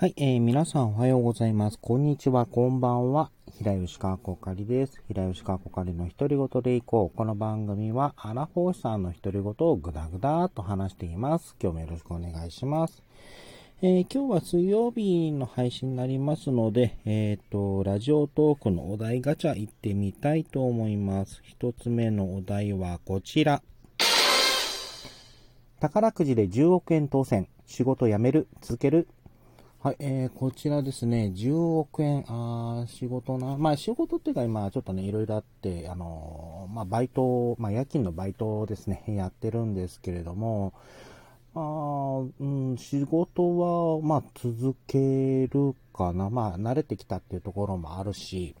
はい、えー、皆さんおはようございます。こんにちは、こんばんは。平吉川こかりです。平吉川こかりの独り言でいこう。この番組は、アラフォーさんの独り言をぐだぐだと話しています。今日もよろしくお願いします。えー今日は水曜日の配信になりますので、えっ、と、ラジオトークのお題ガチャ行ってみたいと思います。一つ目のお題はこちら。宝くじで10億円当選。仕事辞める続けるはい、えー、こちらですね、10億円、あ仕事な、まあ仕事っていうか今ちょっとね、いろいろあって、あのーまあバイト、まあ夜勤のバイトですね、やってるんですけれども、あうん、仕事は、まあ続けるかな、まあ慣れてきたっていうところもあるし、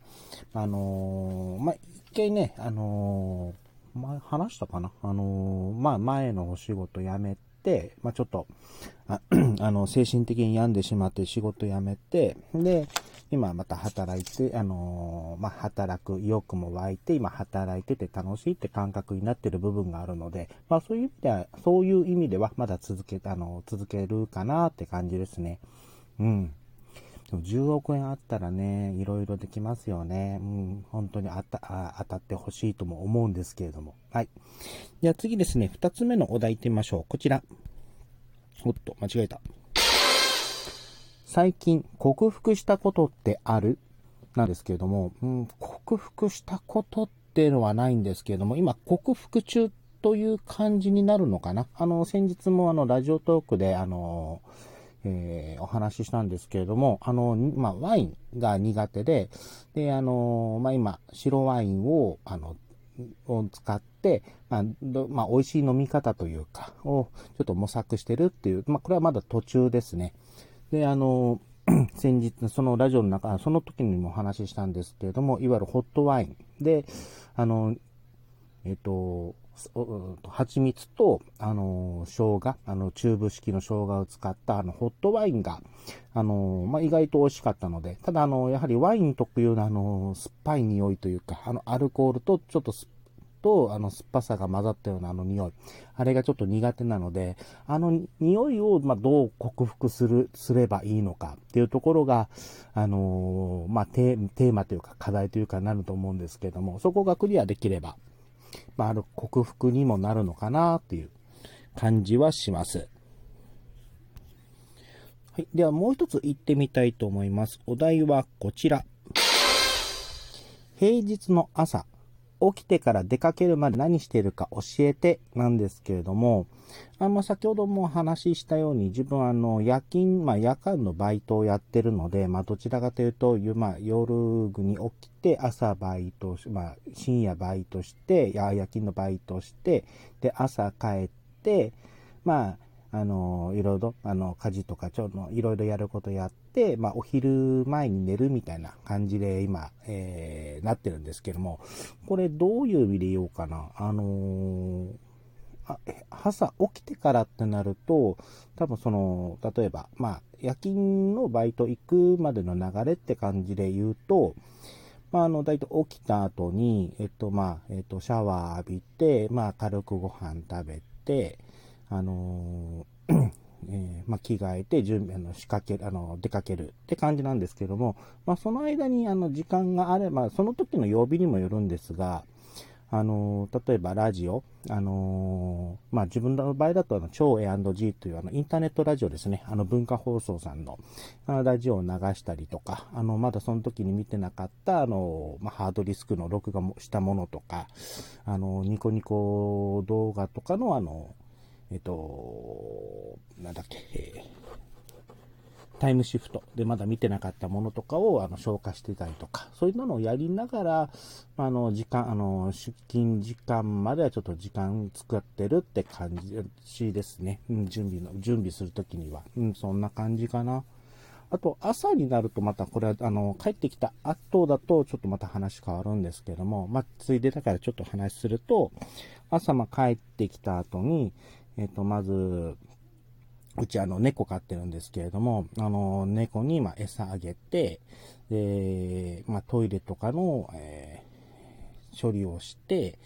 あのーまあ一回ね、あのー前話したかな。あのまあ前のお仕事辞めて、まあちょっと、あ あの、精神的に病んでしまって仕事辞めて、で、今また働いて、あのーまあ、働く意欲も湧いて、今働いてて楽しいって感覚になってる部分があるので、まあ、そういう意味では、そういう意味では、まだ続け、あの、続けるかなって感じですね。うん。でも10億円あったらね、いろいろできますよね。うん、本当にあたあ当たってほしいとも思うんですけれども。はい。では次ですね、二つ目のお題行ってみましょう。こちら。おっと、間違えた。最近克服したことってある？なんですけれども、うん、克服したことっていうのはないんですけれども、今克服中という感じになるのかな？あの、先日もあの、ラジオトークであの、えーお話ししたんですけれども、あの、まあ、ワインが苦手で、で、あの、まあ、今、白ワインを、あの、を使って、まあ、まあ、美味しい飲み方というか、をちょっと模索してるっていう、まあ、これはまだ途中ですね。で、あの、先日、そのラジオの中、その時にもお話ししたんですけれども、いわゆるホットワインで、あの、えっと、蜂蜜と、あの、生姜、あの、チューブ式の生姜を使った、あの、ホットワインが、あの、まあ、意外と美味しかったので、ただ、あの、やはりワイン特有の、あの、酸っぱい匂いというか、あの、アルコールと、ちょっと酸っと、あの、酸っぱさが混ざったようなあの匂い。あれがちょっと苦手なので、あの匂いを、ま、どう克服する、すればいいのかっていうところが、あのーまあ、テテーマというか課題というかなると思うんですけども、そこがクリアできれば、まあ、ある、克服にもなるのかなっていう感じはします。はい。ではもう一つ行ってみたいと思います。お題はこちら。平日の朝、起きてから出かけるまで何してるか教えてなんですけれども、あの、先ほどもお話ししたように、自分はあの、夜勤、まあ夜間のバイトをやってるので、まあどちらかというと、まあ夜に起きて、朝バイトし、まあ深夜バイトして、夜勤のバイトして、で、朝帰って、まあ、あの、いろいろ、あの、家事とか、ちょっと、いろいろやることやって、まあ、お昼前に寝るみたいな感じで今、えー、なってるんですけども、これどういう意味で言おうかな。あのーあ朝起きてからってなると、多分その、例えば、まあ、夜勤のバイト行くまでの流れって感じで言うと、まあ、あの、大体起きた後に、えっと、まあ、えっと、シャワー浴びて、まあ、軽くご飯食べて、あのーえーまあ、着替えて、準備、あの、仕掛け、あの、出かけるって感じなんですけども、まあ、その間に、あの、時間があれば、その時の曜日にもよるんですが、あのー例えばラジオ、あのーまあ、自分の場合だと、あの、超 A&G というあの、インターネットラジオですね、あの、文化放送さんの、あの、ラジオを流したりとか、あの、まだその時に見てなかった、あの、まあ、ハードディスクの録画もしたものとか、あの、ニコニコ動画とかの、あの、えっと、なんだっけ、えータイムシフトでまだ見てなかったものとかをあの消化してたりとか、そういうのをやりながら、あの、時間、あの、出勤時間まではちょっと時間作ってるって感じですね。うん、準備の、準備するときには。うん、そんな感じかな。あと、朝になるとまたこれは、あの、帰ってきた後だとちょっとまた話変わるんですけども、まあ、ついでだからちょっと話すると、朝ま帰ってきた後に、えっ、と、まず、うちあの猫飼ってるんですけれども、あの猫にま餌あげて、で、まあトイレとかの、えー処理をして、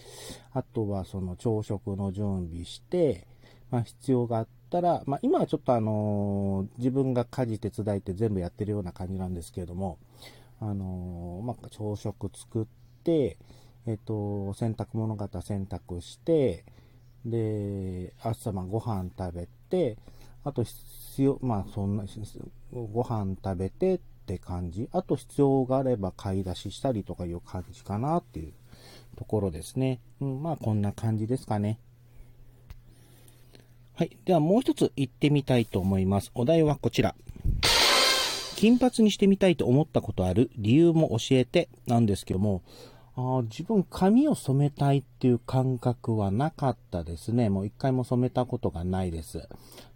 あとはその朝食の準備して、まあ、必要があったら、まあ、今はちょっとあの自分が家事手伝いって全部やってるような感じなんですけれども、あのまあ、朝食作って、えっ、と、洗濯物型洗濯して、で、朝まあご飯食べて、あと必要、まあそんな、ご飯食べてって感じ。あと必要があれば買い出ししたりとかいう感じかなっていうところですね。うん、まあこんな感じですかね。はい。ではもう一つ行ってみたいと思います。お題はこちら。金髪にしてみたいと思ったことある理由も教えてなんですけども、あ自分髪を染めたいっていう感覚はなかったですね。もう一回も染めたことがないです。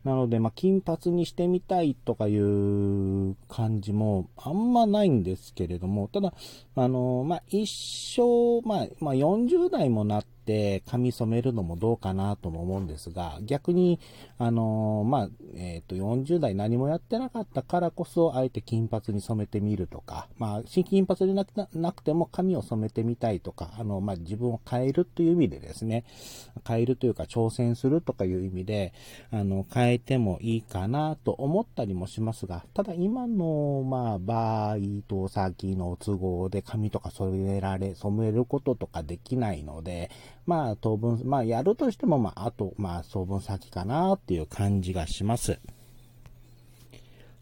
なので、まあ、金髪にしてみたいとかいう感じもあんまないんですけれども、ただ、あの、まあ、一生、まあ、まあ、40代もなって、髪染めるのもどうかなとも思うんですが、逆に、あのまあ、えっ、ー、と、40代何もやってなかったからこそ、あえて金髪に染めてみるとか、まあ、新金髪でなくなくても髪を染めてみたいとか、あの、まあ、自分を変えるという意味でですね、変えるというか挑戦するとかいう意味で、あの、変えてもいいかなと思ったりもしますが、ただ今の、まあ、場合と先の都合で髪とか染められ、染めることとかできないので、まあ、当分、まあ、やるとしても、まあ、あと、まあ、当分先かなっていう感じがします。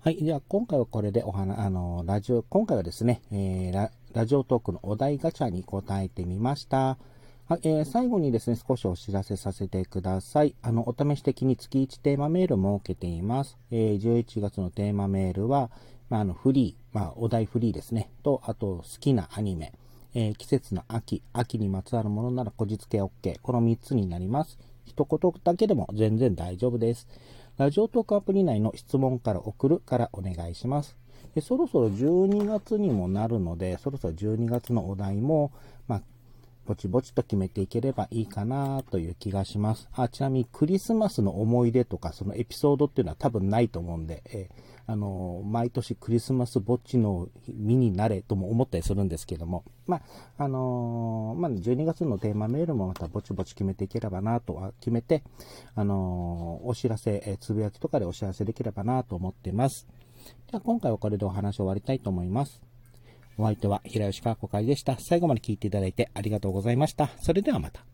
はい。では、今回はこれでお話、あの、ラジオ、今回はですね、えー、ラジオトークのお題ガチャに答えてみました。はい、えー、最後にですね、少しお知らせさせてください。あの、お試し的に月1テーマメールを設けています。えー、11月のテーマメールは、まあ、あの、フリー、まあ、お題フリーですね。と、あと、好きなアニメ、えー、季節の秋、秋にまつわるものならこじつけ OK。この3つになります。一言だけでも全然大丈夫です。ラジオトークアプリ内の質問から送るからお願いします。そろそろ12月にもなるので、そろそろ12月のお題も、まあ、ぼちぼちと決めていければいいかなという気がします。あ、ちなみにクリスマスの思い出とかそのエピソードっていうのは多分ないと思うんで、えー、あのー、毎年クリスマスぼっちの身になれとも思ったりするんですけども、まあ、あのー、まあ、12月のテーマメールもまたぼちぼち決めていければなとは決めて、あのお知らせ、えつぶやきとかでお知らせできればなと思っています。では今回はこれでお話を終わりたいと思います。お相手は平吉川子会でした。最後まで聞いていただいてありがとうございました。それではまた。